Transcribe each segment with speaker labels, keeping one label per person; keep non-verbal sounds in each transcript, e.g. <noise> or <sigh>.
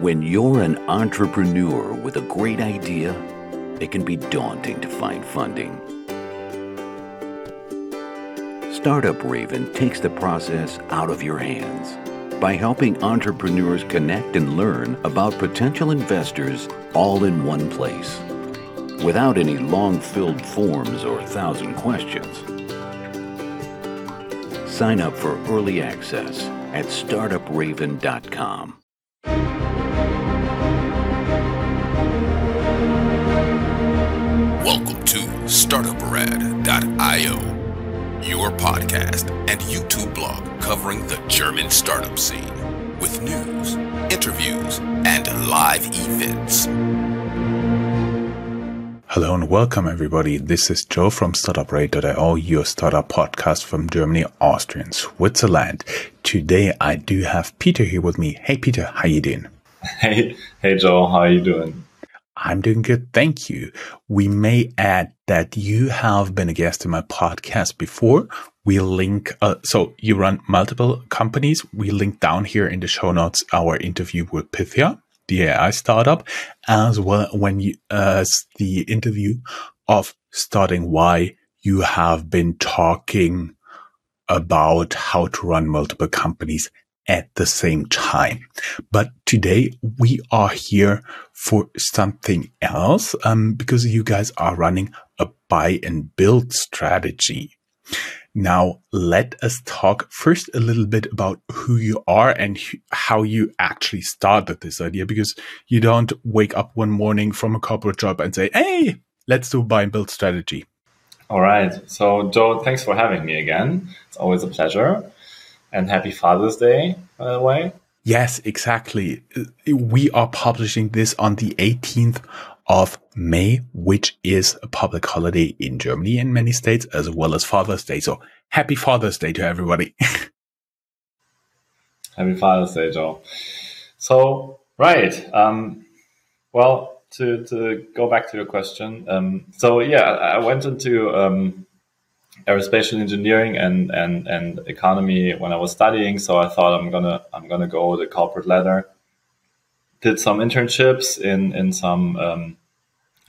Speaker 1: When you're an entrepreneur with a great idea, it can be daunting to find funding. Startup Raven takes the process out of your hands by helping entrepreneurs connect and learn about potential investors all in one place without any long filled forms or thousand questions. Sign up for early access at startupraven.com.
Speaker 2: and YouTube blog covering the German startup scene with news, interviews, and live events.
Speaker 3: Hello and welcome everybody. This is Joe from StartupRad.io, your startup podcast from Germany, Austria, and Switzerland. Today I do have Peter here with me. Hey Peter, how you doing?
Speaker 4: Hey, hey Joe, how are you doing?
Speaker 3: I'm doing good. Thank you. We may add that you have been a guest in my podcast before. We link, uh, so you run multiple companies. We link down here in the show notes our interview with Pythia, the AI startup, as well when you, as the interview of starting why you have been talking about how to run multiple companies at the same time. But today we are here for something else, um, because you guys are running a buy and build strategy. Now, let us talk first a little bit about who you are and how you actually started this idea, because you don't wake up one morning from a corporate job and say, Hey, let's do buy and build strategy.
Speaker 4: All right. So, Joe, thanks for having me again. It's always a pleasure and happy Father's Day, by the way.
Speaker 3: Yes, exactly. We are publishing this on the 18th of May, which is a public holiday in Germany in many states, as well as Father's Day. So happy Father's Day to everybody. <laughs>
Speaker 4: happy Father's Day, Joe. So, right. Um, well, to, to go back to your question. Um, so, yeah, I went into um, aerospatial engineering and, and, and economy when I was studying. So I thought I'm gonna I'm gonna go the corporate ladder. Did some internships in in some um,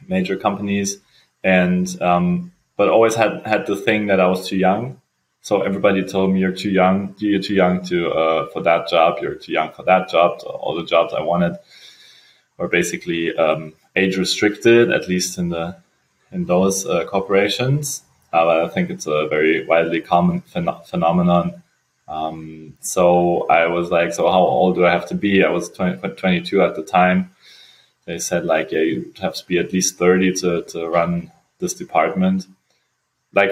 Speaker 4: major companies, and um, but always had had the thing that I was too young. So everybody told me you're too young. You're too young to uh, for that job. You're too young for that job. So all the jobs I wanted were basically um, age restricted, at least in the in those uh, corporations. Uh, I think it's a very widely common phen- phenomenon. Um, so I was like, so how old do I have to be? I was 20, 22 at the time. They said like, yeah, you have to be at least 30 to, to run this department. Like,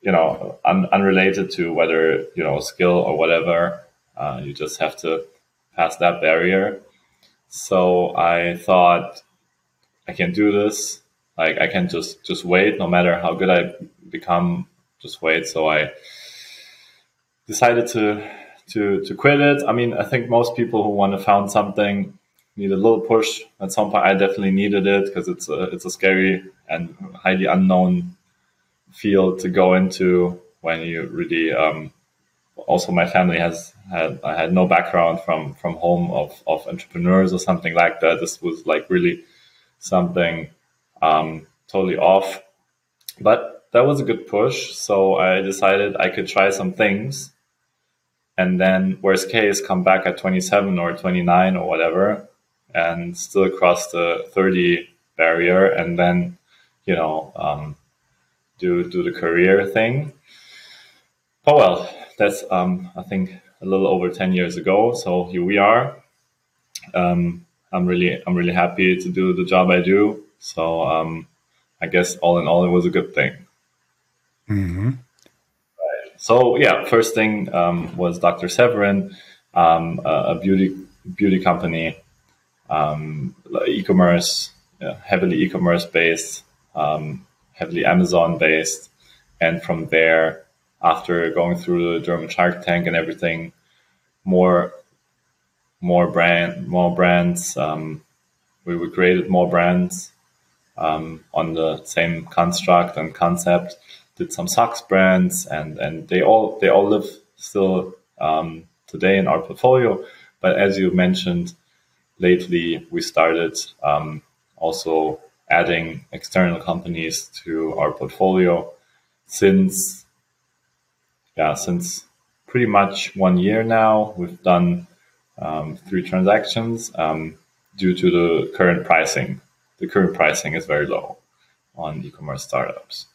Speaker 4: you know, un- unrelated to whether, you know, skill or whatever, uh, you just have to pass that barrier. So I thought I can do this. Like I can just just wait, no matter how good I become. Just wait. So I decided to to to quit it. I mean, I think most people who want to found something need a little push at some point. I definitely needed it because it's a it's a scary and highly unknown field to go into when you really. Um, also, my family has had I had no background from from home of of entrepreneurs or something like that. This was like really something um, totally off. But that was a good push. So I decided I could try some things. And then, worst case, come back at 27 or 29 or whatever and still cross the 30 barrier and then, you know, um, do, do the career thing. Oh, well, that's, um, I think, a little over 10 years ago. So here we are. Um, I'm really, I'm really happy to do the job I do. So um, I guess all in all, it was a good thing.
Speaker 3: Mm-hmm.
Speaker 4: Right. So yeah, first thing um, was Dr. Severin, um, a, beauty beauty company, um, e-commerce, yeah, heavily e-commerce based, um, heavily Amazon based, and from there, after going through the German Shark Tank and everything, more more brand more brands. Um, we, we created more brands um, on the same construct and concept. Did some socks brands, and and they all they all live still um, today in our portfolio. But as you mentioned, lately we started um, also adding external companies to our portfolio since yeah since pretty much one year now we've done um, three transactions um, due to the current pricing the current pricing is very low on e-commerce startups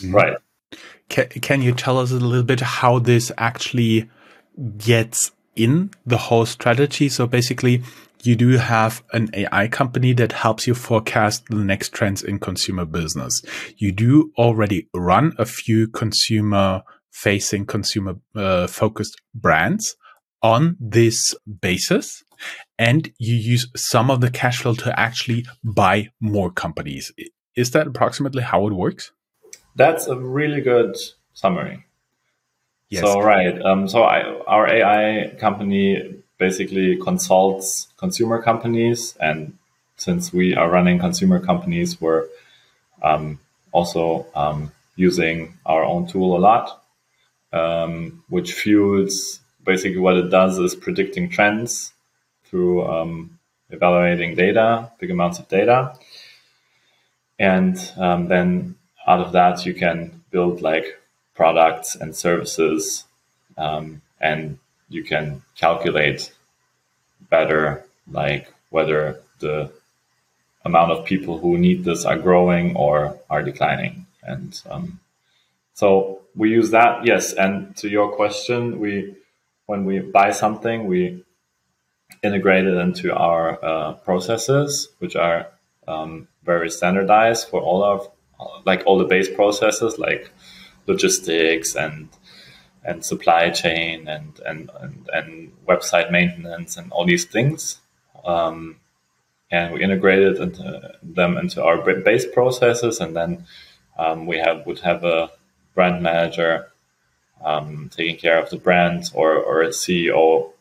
Speaker 4: mm-hmm. right
Speaker 3: can, can you tell us a little bit how this actually gets in the whole strategy so basically you do have an AI company that helps you forecast the next trends in consumer business. You do already run a few consumer facing consumer uh, focused brands on this basis and you use some of the cash flow to actually buy more companies. Is that approximately how it works?
Speaker 4: That's a really good summary. Yes. So right, um, so I, our AI company basically consults consumer companies. And since we are running consumer companies, we're um, also um, using our own tool a lot, um, which fuels basically what it does is predicting trends through um, evaluating data, big amounts of data. And um, then out of that, you can build like products and services um, and you can calculate better like whether the amount of people who need this are growing or are declining and um, so we use that yes and to your question we when we buy something we integrate it into our uh, processes which are um, very standardized for all of like all the base processes like logistics and and supply chain and, and, and, and website maintenance and all these things. Um, and we integrated into them into our base processes. And then um, we have would have a brand manager um, taking care of the brand or, or a CEO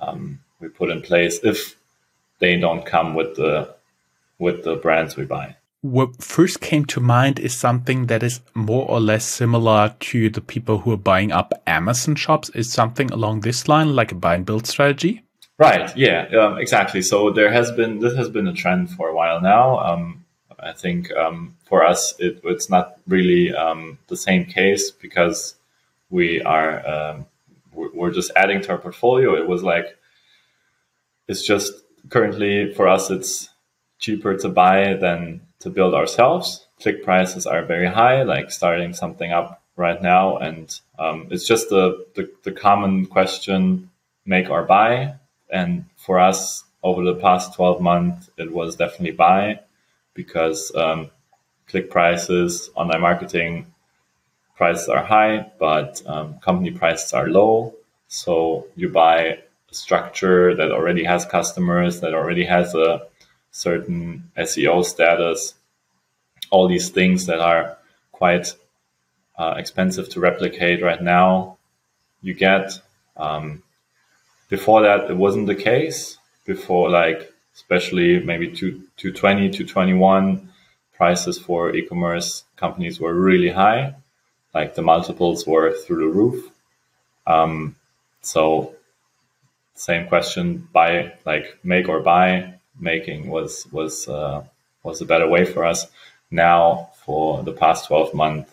Speaker 4: um, we put in place if they don't come with the with the brands we buy
Speaker 3: what first came to mind is something that is more or less similar to the people who are buying up Amazon shops. Is something along this line, like a buy and build strategy?
Speaker 4: Right. Yeah. Um, exactly. So there has been this has been a trend for a while now. Um, I think um, for us it, it's not really um, the same case because we are um, we're just adding to our portfolio. It was like it's just currently for us it's cheaper to buy than to build ourselves. Click prices are very high, like starting something up right now. And um, it's just the, the, the, common question make or buy. And for us, over the past 12 months, it was definitely buy because um, click prices, online marketing prices are high, but um, company prices are low. So you buy structure that already has customers, that already has a certain SEO status, all these things that are quite uh, expensive to replicate right now, you get. Um, before that, it wasn't the case. Before, like, especially maybe 220, 221, prices for e-commerce companies were really high. Like the multiples were through the roof. Um, so same question, buy, like make or buy making was was uh, was a better way for us. Now, for the past 12 months,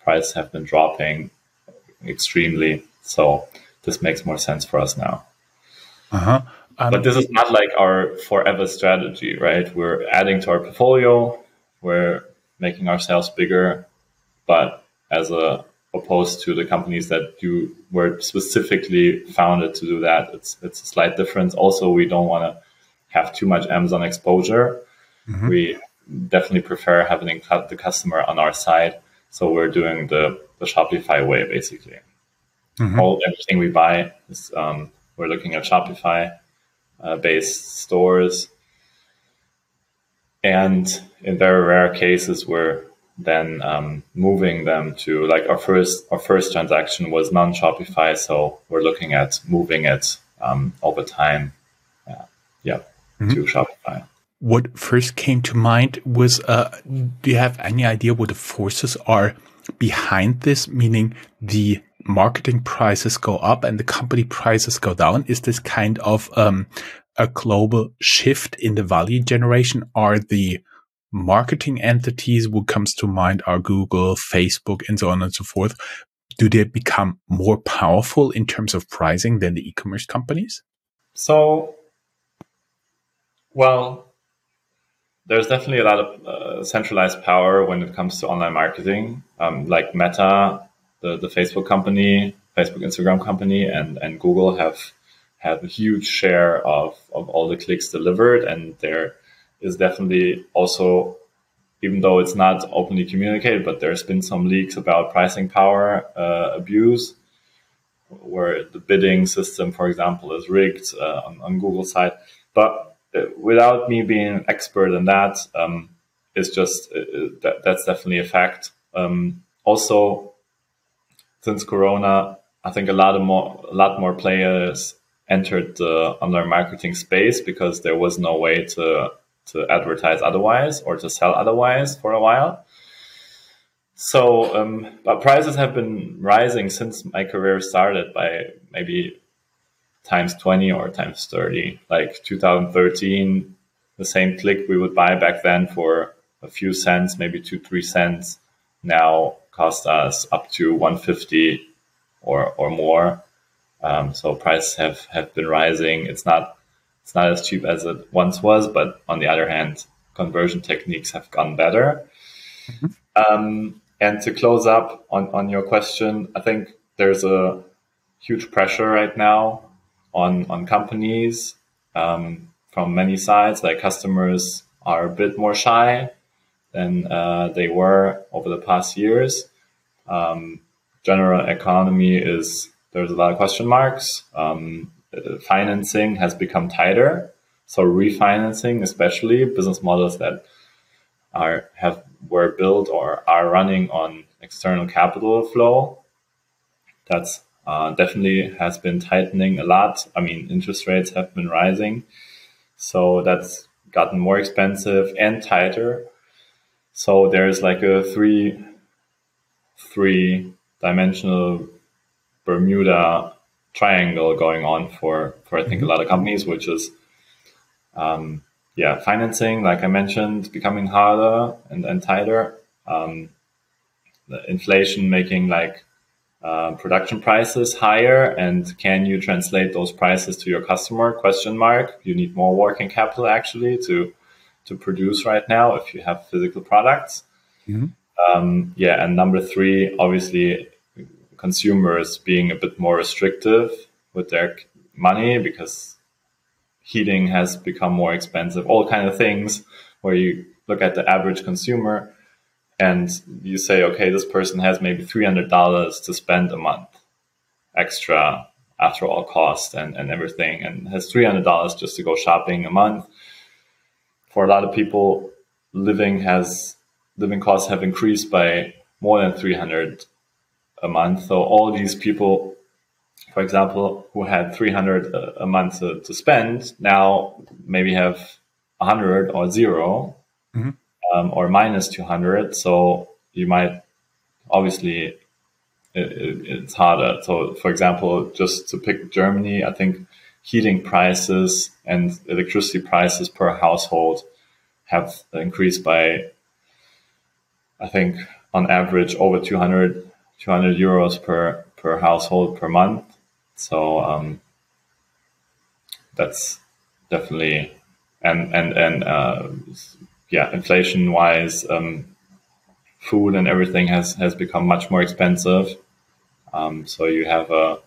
Speaker 4: prices have been dropping extremely. So this makes more sense for us now. Uh-huh. Um, but this is not like our forever strategy, right? We're adding to our portfolio, we're making ourselves bigger, but as a opposed to the companies that you were specifically founded to do that, it's it's a slight difference. Also, we don't want to have too much Amazon exposure. Mm-hmm. We definitely prefer having the customer on our side. So we're doing the, the Shopify way, basically. Mm-hmm. All everything we buy is um, we're looking at Shopify uh, based stores, and in very rare cases, we're then um, moving them to like our first our first transaction was non Shopify, so we're looking at moving it um, over time. Yeah, yeah mm-hmm. to Shopify.
Speaker 3: What first came to mind was, uh, do you have any idea what the forces are behind this? Meaning the marketing prices go up and the company prices go down. Is this kind of um, a global shift in the value generation? Are the marketing entities, what comes to mind are Google, Facebook, and so on and so forth. Do they become more powerful in terms of pricing than the e-commerce companies?
Speaker 4: So, well, there's definitely a lot of uh, centralized power when it comes to online marketing, um, like Meta, the, the Facebook company, Facebook, Instagram company, and, and Google have have a huge share of, of all the clicks delivered. And there is definitely also, even though it's not openly communicated, but there's been some leaks about pricing power uh, abuse, where the bidding system, for example, is rigged uh, on, on Google's side. But uh, without me being an expert in that, um, it's just uh, uh, that, that's definitely a fact. Um, also, since Corona, I think a lot of more a lot more players entered the online marketing space because there was no way to to advertise otherwise or to sell otherwise for a while. So, um, but prices have been rising since my career started by maybe times 20 or times 30. Like 2013, the same click we would buy back then for a few cents, maybe two, three cents, now cost us up to 150 or, or more. Um, so prices have, have been rising. It's not it's not as cheap as it once was, but on the other hand, conversion techniques have gone better. Mm-hmm. Um, and to close up on, on your question, I think there's a huge pressure right now on on companies um, from many sides. Like customers are a bit more shy than uh, they were over the past years. Um, general economy is there's a lot of question marks. Um, financing has become tighter. So refinancing, especially business models that are have were built or are running on external capital flow, that's uh, definitely has been tightening a lot. I mean, interest rates have been rising, so that's gotten more expensive and tighter. So there's like a three three dimensional Bermuda triangle going on for for I think a lot of companies, which is um, yeah, financing, like I mentioned, becoming harder and, and tighter. Um, the inflation making like uh, production prices higher, and can you translate those prices to your customer? Question mark. You need more working capital actually to to produce right now if you have physical products. Mm-hmm. Um, yeah, and number three, obviously, consumers being a bit more restrictive with their money because heating has become more expensive, all kind of things where you look at the average consumer and you say, okay, this person has maybe $300 to spend a month extra after all costs and, and everything and has $300 just to go shopping a month. For a lot of people, living has living costs have increased by more than 300 a month. So all these people, for example, who had 300 a, month to, to, spend now maybe have 100 or 0 mm-hmm. um, or minus 200. So you might obviously it, it, it's harder. So for example, just to pick Germany, I think heating prices and electricity prices per household have increased by, I think, on average over 200 200 euros per per household per month. So um, that's definitely and and and uh, yeah, inflation wise, um, food and everything has has become much more expensive. Um, so you have a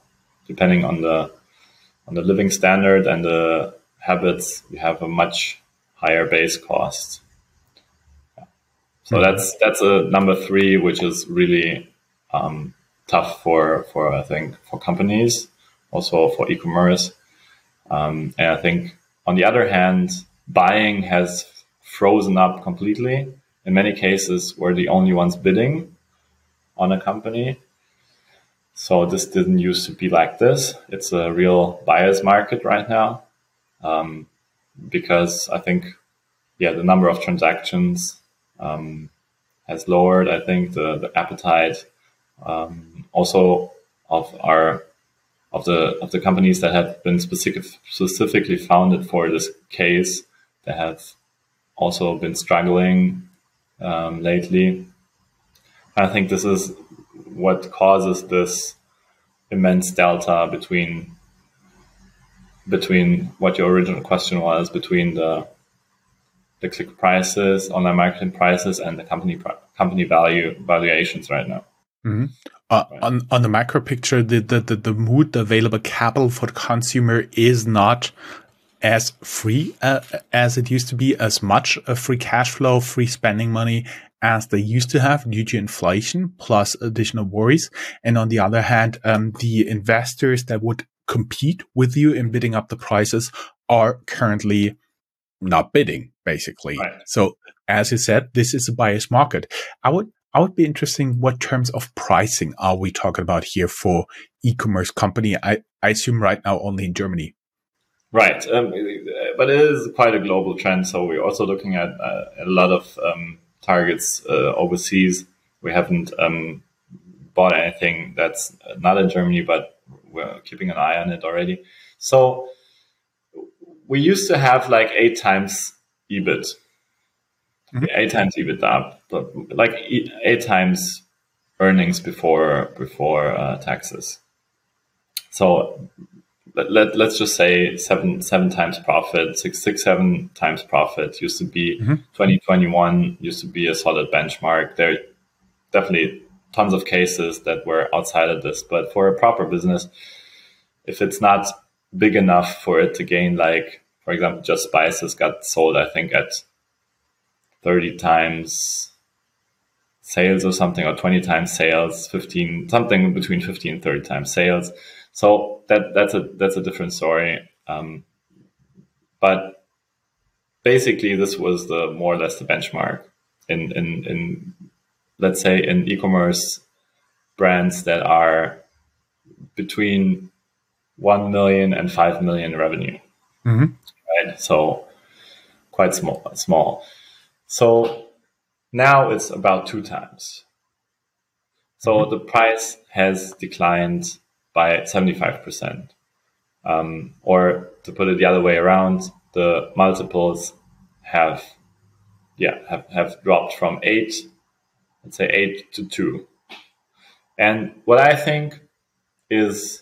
Speaker 4: depending on the on the living standard and the habits, you have a much higher base cost. So mm-hmm. that's that's a number three, which is really um, tough for for I think for companies, also for e-commerce. Um, and I think on the other hand, buying has frozen up completely. In many cases, we're the only ones bidding on a company. So this didn't used to be like this. It's a real buyer's market right now. Um, because I think, yeah, the number of transactions um, has lowered. I think the, the appetite um, also of our of the of the companies that have been specific, specifically founded for this case that have also been struggling um, lately. I think this is what causes this immense delta between between what your original question was between the the click prices, online marketing prices, and the company company value valuations right now.
Speaker 3: Mm-hmm. Uh, right. On on the macro picture, the, the the the mood, the available capital for the consumer is not as free uh, as it used to be, as much a free cash flow, free spending money as they used to have due to inflation plus additional worries. And on the other hand, um, the investors that would compete with you in bidding up the prices are currently not bidding, basically. Right. So as you said, this is a buyer's market. I would I would be interesting what terms of pricing are we talking about here for e-commerce company? I, I assume right now only in Germany.
Speaker 4: Right, um, but it is quite a global trend. So we're also looking at uh, a lot of um, targets uh, overseas. We haven't um, bought anything that's not in Germany, but we're keeping an eye on it already. So we used to have like eight times EBIT, mm-hmm. eight times EBITDA, but like eight times earnings before before uh, taxes. So let, let, let's just say seven seven times profit, six six seven times profit used to be mm-hmm. 2021 used to be a solid benchmark. There are definitely tons of cases that were outside of this, but for a proper business, if it's not big enough for it to gain like for example, just spices got sold, I think, at 30 times sales or something, or 20 times sales, 15, something between 15 and 30 times sales. So that that's a that's a different story. Um, but basically, this was the more or less the benchmark in in in let's say in e-commerce brands that are between 1 million and 5 million revenue. Mm-hmm. Right. So quite small, small. So now it's about two times. So mm-hmm. the price has declined by 75%. Um, or to put it the other way around, the multiples have, yeah, have, have dropped from eight, let's say eight to two. And what I think is,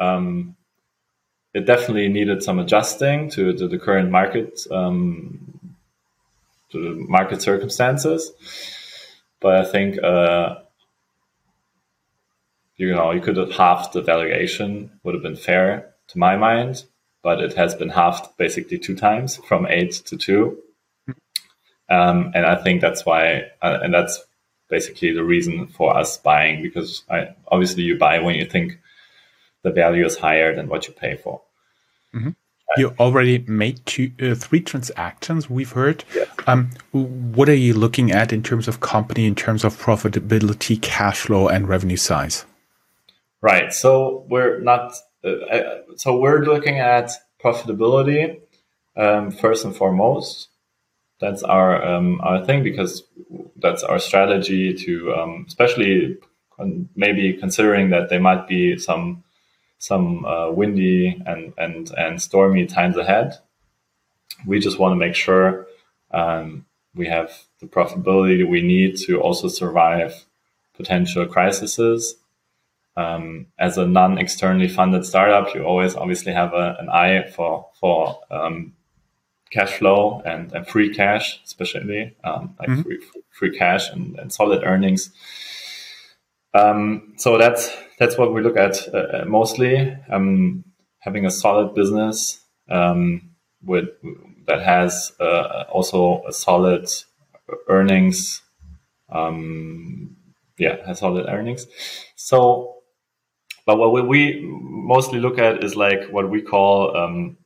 Speaker 4: um, it definitely needed some adjusting to, to the current market, um, the market circumstances. But I think, uh, you know, you could have halved the valuation would have been fair to my mind, but it has been halved basically two times from eight to two. Um, and I think that's why, uh, and that's basically the reason for us buying because I, obviously you buy when you think the value is higher than what you pay for.
Speaker 3: Mm-hmm. You already made two, uh, three transactions. We've heard. Um, what are you looking at in terms of company, in terms of profitability, cash flow, and revenue size?
Speaker 4: Right. So we're not. Uh, so we're looking at profitability um, first and foremost. That's our um, our thing because that's our strategy to, um, especially con- maybe considering that there might be some some uh, windy and and and stormy times ahead. We just want to make sure um, we have the profitability we need to also survive potential crises um, as a non-externally funded startup, you always obviously have a, an eye for for um, cash flow and, and, free cash, especially um, like mm-hmm. free, free cash and, and solid earnings. Um, so that's that's what we look at uh, uh, mostly. Um, having a solid business um, with that has uh, also a solid earnings. yeah, has solid earnings. So but what we mostly look at is like what we call um,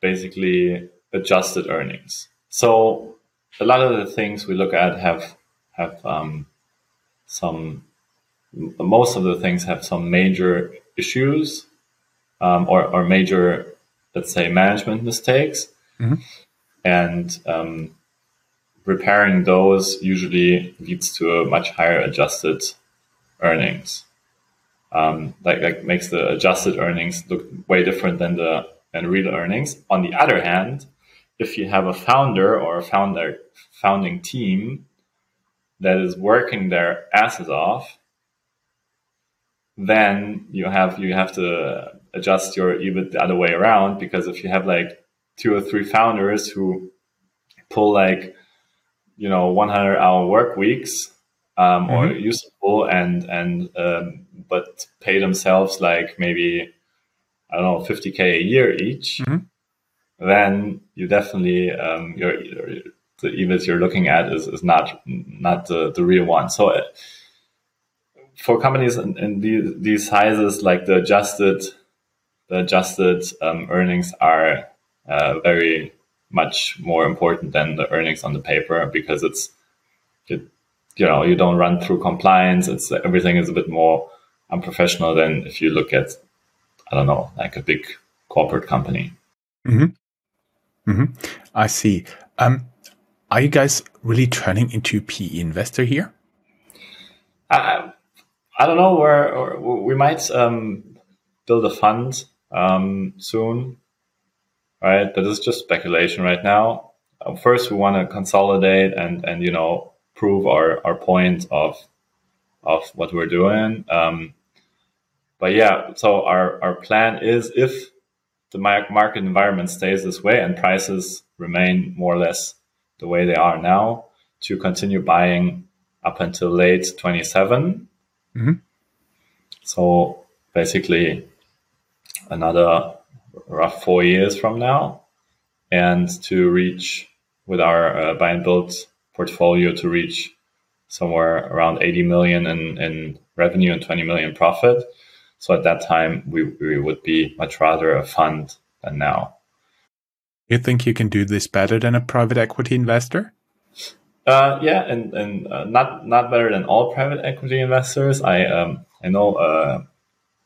Speaker 4: basically adjusted earnings. So a lot of the things we look at have have um, some. Most of the things have some major issues um, or, or major, let's say, management mistakes, mm-hmm. and um, repairing those usually leads to a much higher adjusted earnings. um, like like makes the adjusted earnings look way different than the than real earnings. On the other hand, if you have a founder or a founder founding team that is working their asses off, then you have you have to adjust your EBIT the other way around because if you have like two or three founders who pull like you know 100 hour work weeks um, mm-hmm. or useful and and um, but pay themselves like maybe I don't know 50k a year each, mm-hmm. then you definitely um, your the EBIT you're looking at is, is not not the, the real one. So for companies in, in these, these sizes, like the adjusted the adjusted um, earnings are uh, very much more important than the earnings on the paper because it's it, you know you don't run through compliance. It's everything is a bit more unprofessional than if you look at I don't know like a big corporate company.
Speaker 3: Mm-hmm. Mm-hmm. I see. Um, are you guys really turning into PE investor here?
Speaker 4: I, I don't know where we might um, build a fund um, soon, right? But it's just speculation right now. Uh, first, we want to consolidate and and you know prove our our point of of what we're doing. Um, but yeah, so our our plan is if the market environment stays this way and prices remain more or less the way they are now, to continue buying up until late 27. Mm-hmm. So basically, another rough four years from now, and to reach with our uh, buy and build portfolio to reach somewhere around 80 million in, in revenue and 20 million profit. So at that time, we, we would be much rather a fund than now.
Speaker 3: You think you can do this better than a private equity investor?
Speaker 4: Uh, yeah, and and uh, not not better than all private equity investors. I um I know uh,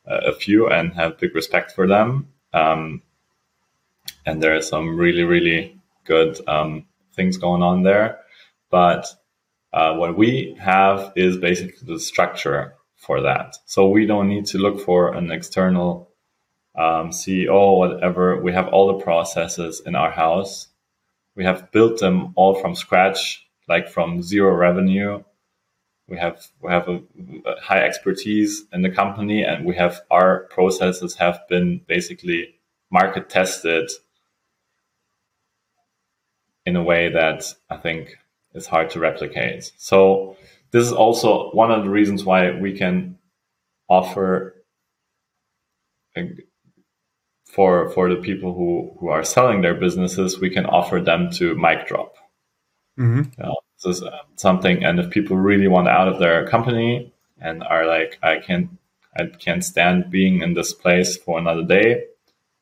Speaker 4: a few and have big respect for them. Um, and there are some really really good um, things going on there. But uh, what we have is basically the structure for that. So we don't need to look for an external um, CEO, whatever. We have all the processes in our house. We have built them all from scratch, like from zero revenue. We have we have a, a high expertise in the company, and we have our processes have been basically market tested in a way that I think is hard to replicate. So this is also one of the reasons why we can offer for for the people who who are selling their businesses, we can offer them to mic drop. Mm-hmm. You know, this is something, and if people really want out of their company and are like, I can't, I can't stand being in this place for another day.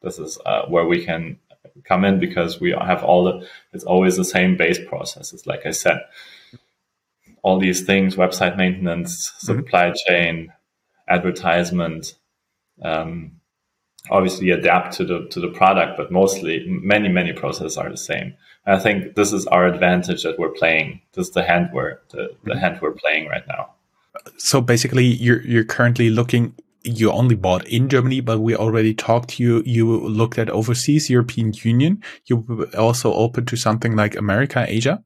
Speaker 4: This is uh, where we can come in because we have all the. It's always the same base processes, like I said. All these things: website maintenance, mm-hmm. supply chain, advertisement, um, obviously adapt to the to the product, but mostly many many processes are the same. And I think this is our advantage that we're playing. This is the hand we're the, the mm-hmm. hand we're playing right now.
Speaker 3: So basically, you're you're currently looking. You only bought in Germany, but we already talked to you. You looked at overseas, European Union. You also open to something like America, Asia.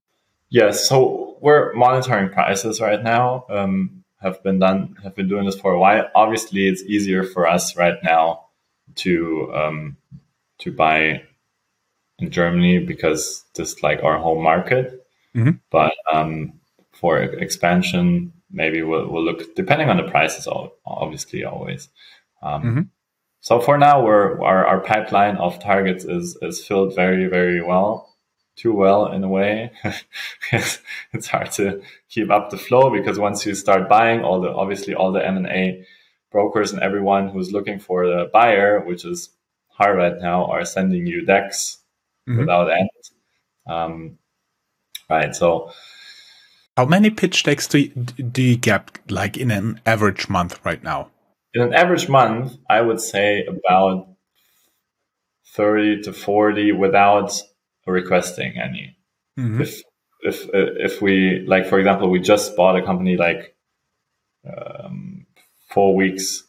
Speaker 4: Yes. So we're monitoring prices right now. Um, have been done. Have been doing this for a while. Obviously, it's easier for us right now to um, to buy in Germany because this is like our home market. Mm-hmm. But um, for expansion, maybe we'll, we'll look depending on the prices. Obviously, always. Um, mm-hmm. So for now, we're our, our pipeline of targets is is filled very very well, too well in a way. <laughs> it's hard to keep up the flow because once you start buying all the obviously all the M and A brokers and everyone who's looking for the buyer, which is hard right now, are sending you decks mm-hmm. without end. Um, right. So,
Speaker 3: how many pitch decks do you, do you get like in an average month right now?
Speaker 4: In an average month, I would say about 30 to 40 without requesting any. Mm-hmm. If, if, if we, like, for example, we just bought a company like um, four weeks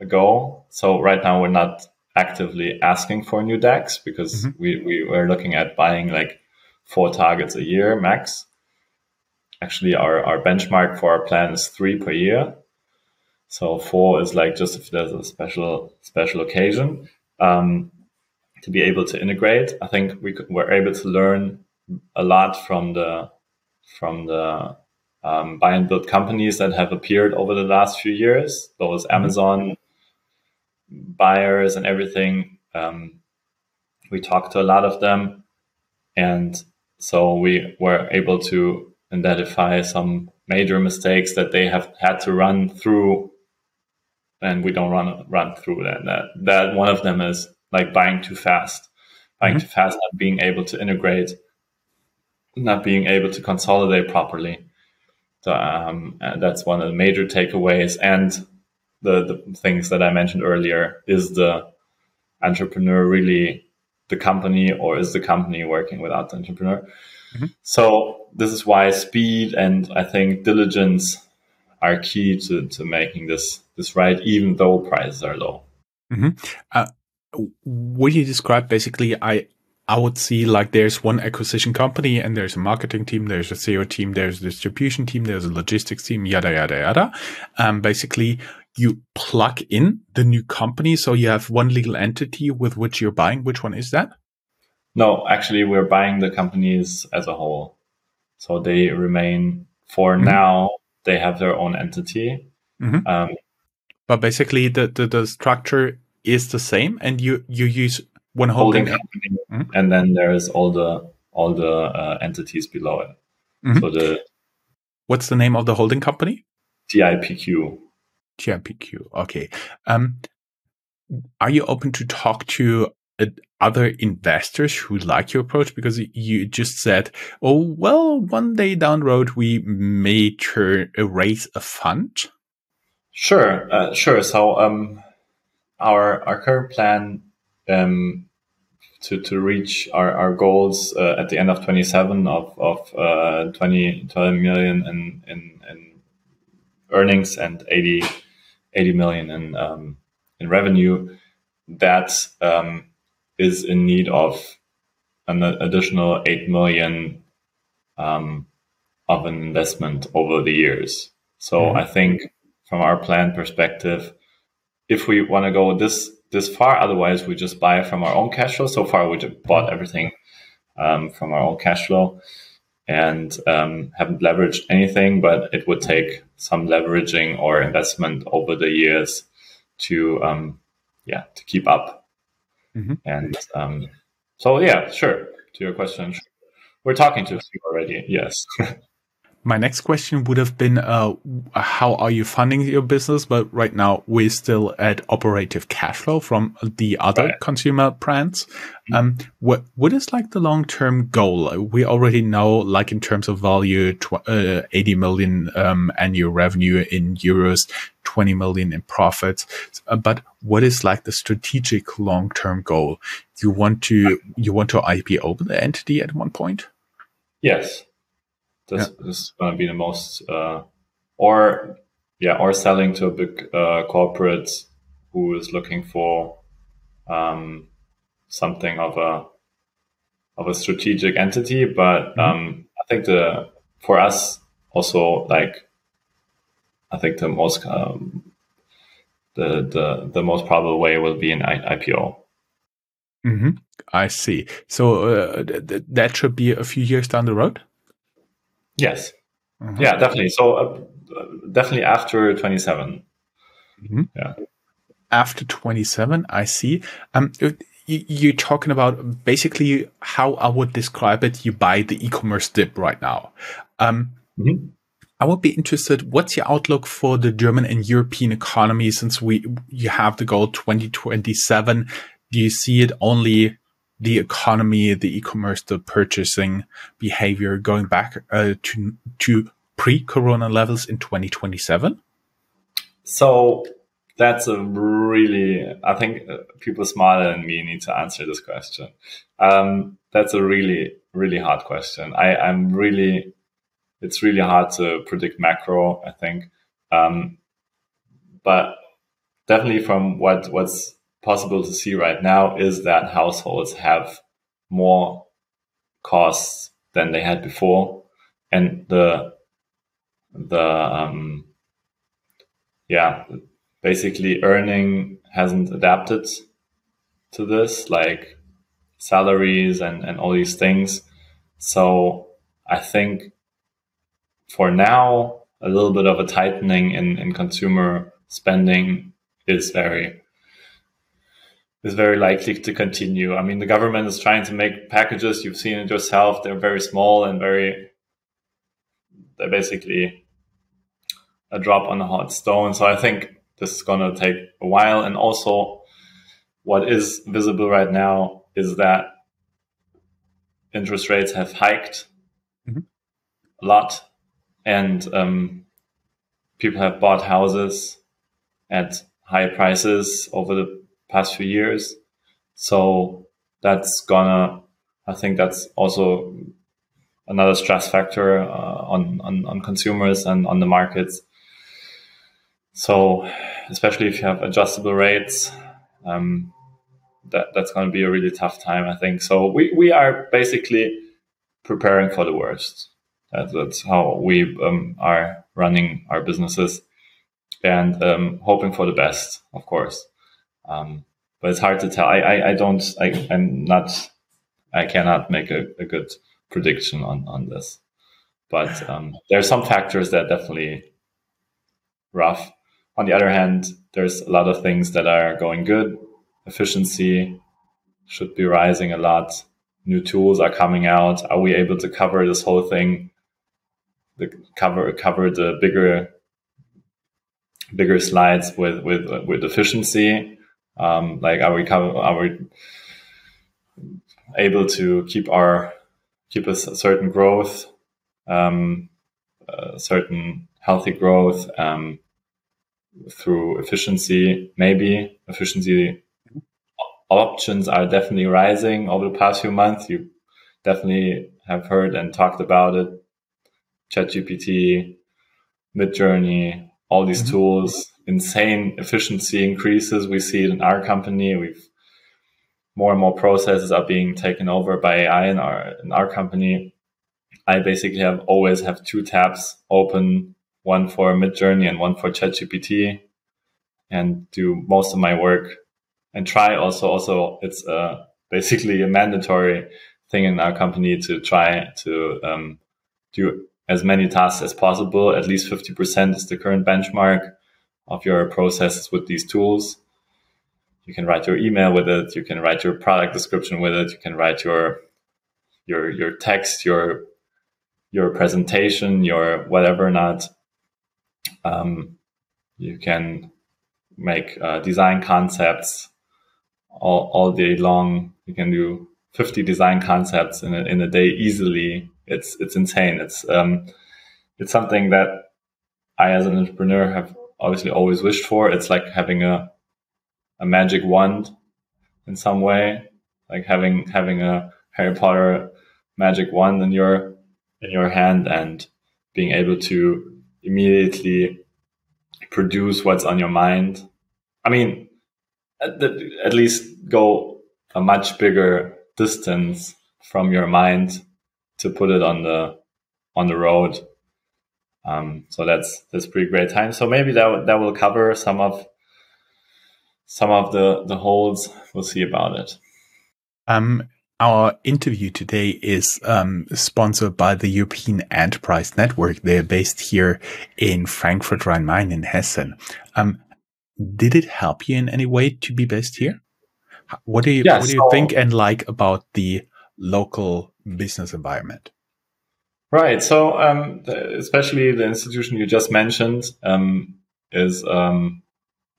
Speaker 4: ago. So right now we're not actively asking for new decks because
Speaker 3: Mhm.
Speaker 4: we, we were looking at buying like four targets a year max. Actually, our, our benchmark for our plan is three per year. So four is like just if there's a special special occasion um, to be able to integrate. I think we could, we're able to learn a lot from the from the um, buy and build companies that have appeared over the last few years. Those Amazon buyers and everything. Um, we talked to a lot of them, and so we were able to identify some major mistakes that they have had to run through, and we don't run run through that. That that one of them is like buying too fast, buying too fast, not being able to integrate, not being able to consolidate properly. So um, uh, that's one of the major takeaways. And the, the things that I mentioned earlier is the entrepreneur really the company or is the company working without the entrepreneur? Mm-hmm. So this is why speed and I think diligence are key to, to making this this right, even though prices are low. Mm-hmm.
Speaker 3: Uh, what you describe basically, I I would see like there's one acquisition company and there's a marketing team, there's a SEO team, there's a distribution team, there's a logistics team, yada yada yada. Um, basically, you plug in the new company, so you have one legal entity with which you're buying. Which one is that?
Speaker 4: No, actually, we're buying the companies as a whole. So they remain for now. They have their own entity.
Speaker 3: Mhm.
Speaker 4: Um,
Speaker 3: But basically, the, the the structure is the same, and you you use one
Speaker 4: holding
Speaker 3: holding.
Speaker 4: company,
Speaker 3: Mhm.
Speaker 4: and then there's all the all the uh, entities below it.
Speaker 3: Mhm.
Speaker 4: So the
Speaker 3: What's the name of the holding company?
Speaker 4: DIPQ.
Speaker 3: TMPQ. Okay. Um, are you open to talk to uh, other investors who like your approach? Because you just said, "Oh, well, one day down the road we may turn uh, raise a fund."
Speaker 4: Sure, uh, sure. So um, our our current plan um, to to reach our, our goals uh, at the end of 27 of of uh, 20, 12 million in, in in earnings and 80 80 million in um, in revenue that um, is in need of an additional 8 million um, of an investment over the years. So
Speaker 3: Mhm.
Speaker 4: I think from our plan perspective, if we want to go this this far, otherwise we just buy from our own cash flow. So far, we just bought everything um, from our own cash flow and um, haven't leveraged anything. But it would take some leveraging or investment over the years to um, yeah to keep up.
Speaker 3: Mhm.
Speaker 4: And um, so yeah, sure. To your question, we're talking to few already. Yes. <laughs>
Speaker 3: My next question would have been, uh, how are you funding your business? But right now we're still at operative cash flow from the other
Speaker 4: Right.
Speaker 3: consumer brands. Um, what, what is like the long-term goal? We already know, like in terms of value, tw- uh, 80 million, um, annual revenue in euros, 20 million in profits. Uh, but what is like the strategic long-term goal? You want to, you want to IPO the entity at one point?
Speaker 4: Yes. This, this is going to be the most, uh, or yeah, or selling to a big uh, corporate who is looking for um, something of a of a strategic entity. But um, I think the for us also like I think the most um, the the the most probable way will be an I- IPO.
Speaker 3: hmm I see. So uh, th- th- that should be a few years down the road.
Speaker 4: Yes.
Speaker 3: Mhm.
Speaker 4: Yeah, definitely. So uh, definitely after twenty seven.
Speaker 3: Mhm.
Speaker 4: Yeah.
Speaker 3: After 27, I see. Um, you're talking about basically how I would describe it. You buy the e-commerce dip right now. Um,
Speaker 4: Mhm.
Speaker 3: I would be interested. What's your outlook for the German and European economy since we you have the goal 2027? Do you see it only the economy, the e-commerce, the purchasing behavior going back uh, to to pre-corona levels in 2027?
Speaker 4: So that's a really, I think uh, people smarter than me need to answer this question. Um, that's a really, really hard question. I, I'm really, it's really hard to predict macro, I think. Um, but definitely from what what's possible to see right now is that households have more costs than they had before, and the the um, yeah basically earning hasn't adapted to this like salaries and and all these things. So I think for now a little bit of a tightening in, in consumer spending is very is very likely to continue. I mean, the government is trying to make packages. You've seen it yourself. They're very small and very, they're basically a drop on a hot stone. So I think this is going to take a while. And also, what is visible right now is that interest rates have hiked mm-hmm. a lot, and um, people have bought houses at high prices over the past few years. So that's gonna, I think that's also another stress factor uh, on, on, on consumers and on the markets. So especially if you have adjustable rates, um, that that's going to be a really tough time, I think. So we, we are basically preparing for the worst. That, that's how we um, are running our businesses and um, hoping for the best, of course. Um, but it's hard to tell. I, I, I don't, I, I'm not, I cannot make a, a good prediction on, on this. But um, there are some factors that are definitely rough. On the other hand, there's a lot of things that are going good. Efficiency should be rising a lot. New tools are coming out. Are we able to cover this whole thing? The cover cover the bigger bigger slides with with with efficiency. Um, like are we are we able to keep our keep a certain growth, um, a certain healthy growth um, through efficiency? Maybe efficiency options are definitely rising over the past few months. You definitely have heard and talked about it. ChatGPT, Midjourney, all these mm-hmm. tools, insane efficiency increases. We see it in our company. We've more and more processes are being taken over by AI in our in our company. I basically have always have two tabs open, one for Midjourney and one for ChatGPT, and do most of my work. And try also also it's uh, basically a mandatory thing in our company to try to um, do as many tasks as possible. At least 50% is the current benchmark of your processes with these tools. You can write your email with it. You can write your product description with it. You can write your your your text, your your presentation, your whatever not. Um, you can make uh, design concepts all, all day long. You can do 50 design concepts in a, in a day easily it's it's insane. It's um, it's something that I, as an entrepreneur, have obviously always wished for. It's like having a a magic wand in some way, like having having a Harry Potter magic wand in your in your hand and being able to immediately produce what's on your mind. I mean, at, at least go a much bigger distance from your mind to put it on the on the road. Um, so that's that's pretty great time. So maybe that that will cover some of some of the the holes. We'll see about it.
Speaker 3: Um, our interview today is um, sponsored by the European Enterprise Network. They're based here in Frankfurt Rhine Main in Hessen. Um, did it help you in any way to be based here? What do you yeah, what do you so, think and like about the local business environment.
Speaker 4: Right. So, um, especially the institution you just mentioned um, is um,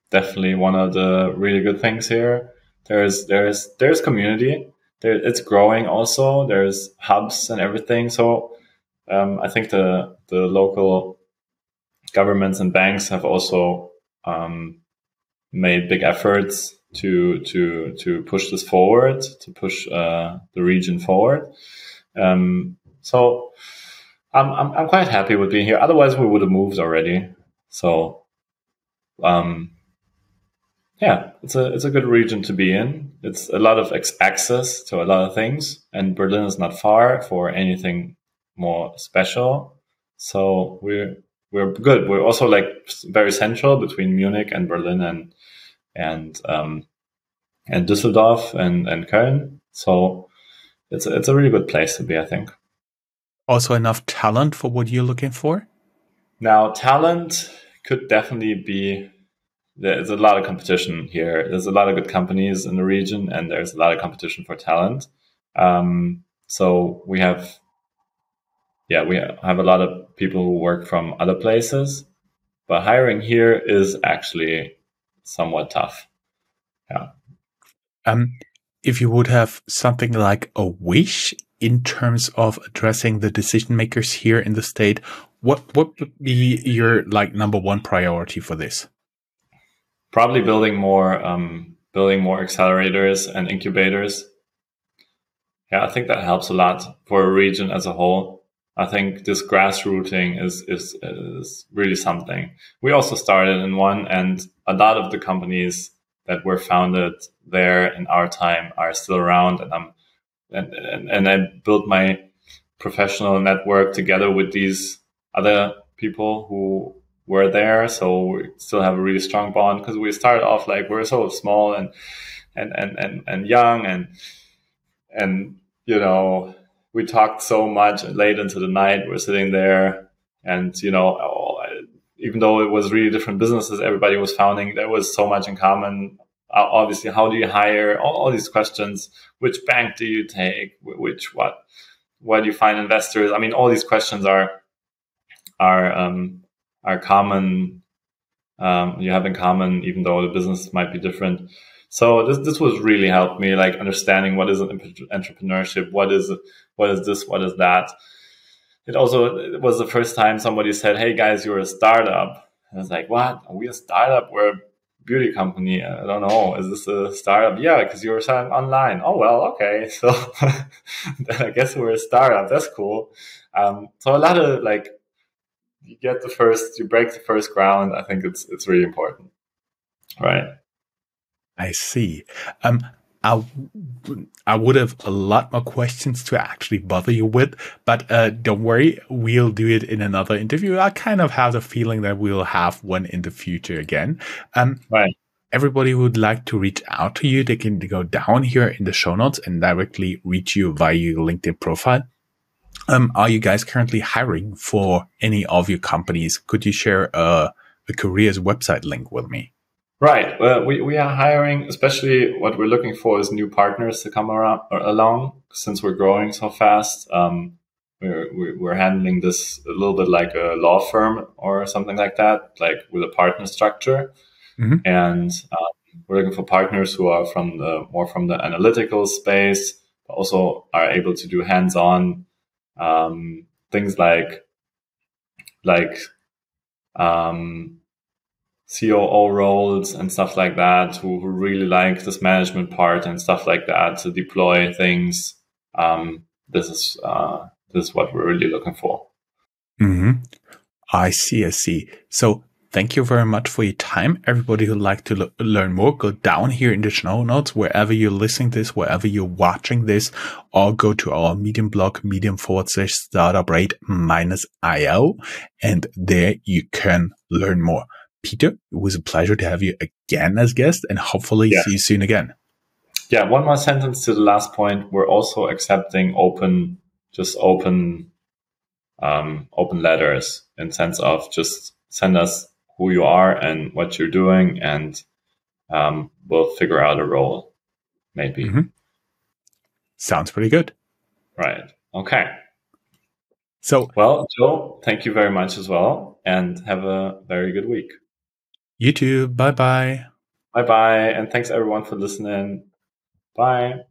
Speaker 4: definitely one of the really good things here. There's there's there's community. There, it's growing. Also, there's hubs and everything. So, um, I think the the local governments and banks have also um, made big efforts to to to push this forward, to push uh, the region forward. Um, so I'm, I'm, I'm quite happy with being here. Otherwise, we would have moved already. So um, yeah, it's a it's a good region to be in. It's a lot of ex- access to a lot of things, and Berlin is not far for anything more special. So we're we're good. We're also like very central between Munich and Berlin and and um, and Düsseldorf and and Köln. So it's a, it's a really good place to be, I think.
Speaker 3: Also, enough talent for what you're looking for.
Speaker 4: Now, talent could definitely be there's a lot of competition here. There's a lot of good companies in the region, and there's a lot of competition for talent. Um, so we have, yeah, we have a lot of people who work from other places, but hiring here is actually somewhat tough. Yeah.
Speaker 3: Um, if you would have something like a wish in terms of addressing the decision makers here in the state, what what would be your like number one priority for this?
Speaker 4: probably building more um, building more accelerators and incubators. Yeah, I think that helps a lot for a region as a whole. I think this grassrooting is is is really something. We also started in one, and a lot of the companies that were founded there in our time are still around, and I'm and and, and I built my professional network together with these other people who were there. So we still have a really strong bond because we started off like we are so small and and and and, and young and and you know we talked so much late into the night. We're sitting there and you know even though it was really different businesses everybody was founding, there was so much in common. Obviously, how do you hire? All, all these questions. Which bank do you take? Which what? Where do you find investors? I mean, all these questions are are um, are common um, you have in common, even though the business might be different. So this this was really helped me, like understanding what is an entrepreneurship, what is what is this, what is that. It also it was the first time somebody said, "Hey guys, you're a startup." And I was like, "What? Are we a startup? We're beauty company. I don't know. Is this a startup? Yeah, because you're selling online. Oh well, okay. <laughs> So then I guess we're a startup. That's cool. Um, so a lot of like you get the first, you break the first ground. I think it's it's really important, right?
Speaker 3: I see. Um, I, I would have a lot more questions to actually bother you with, but uh, don't worry, we'll do it in another interview. I kind of have the feeling that we'll have one in the future again. Um,
Speaker 4: right.
Speaker 3: Everybody who would like to reach out to you, they can go down here in the show notes and directly reach you via your LinkedIn profile. Um, are you guys currently hiring for any of your companies? Could you share a, a careers website link with me?
Speaker 4: Right. Well, we, we are hiring, especially what we're looking for is new partners to come around or along since we're growing so fast. Um, we're, we're handling this a little bit like a law firm or something like that, like with a partner structure. Mm-hmm. And um, we're looking for partners who are from the more from the analytical space, but also are able to do hands-on um, things like like um, COO roles and stuff like that, who, who, really like this management part and stuff like that to deploy things. Um, this is uh, this is what we're really looking for.
Speaker 3: Mm-hmm. I see. I see. So Thank you very much for your time. Everybody who'd like to learn more, go down here in the show notes, wherever you're listening this, wherever you're watching this, or go to our Medium blog, medium forward slash startuprad minus IO. And there you can learn more. Peter, it was a pleasure to have you again as guest and hopefully yeah. see you soon again.
Speaker 4: Yeah. One more sentence to the last point. We're also accepting open, just open, um, open letters in sense of just send us who you are and what you're doing, and um, we'll figure out a role, maybe. Mm-hmm.
Speaker 3: Sounds pretty good.
Speaker 4: Right. Okay.
Speaker 3: So,
Speaker 4: well, Joe, thank you very much as well, and have a very good week.
Speaker 3: You too. Bye bye.
Speaker 4: Bye bye. And thanks everyone for listening. Bye.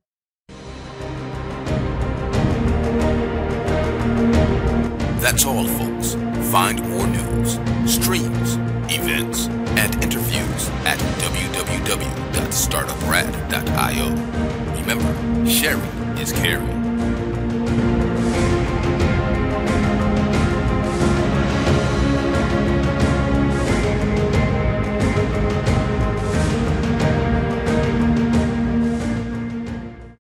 Speaker 2: That's all, folks. Find more news, streams, events, and interviews at www.startuprad.io. Remember, sharing is caring.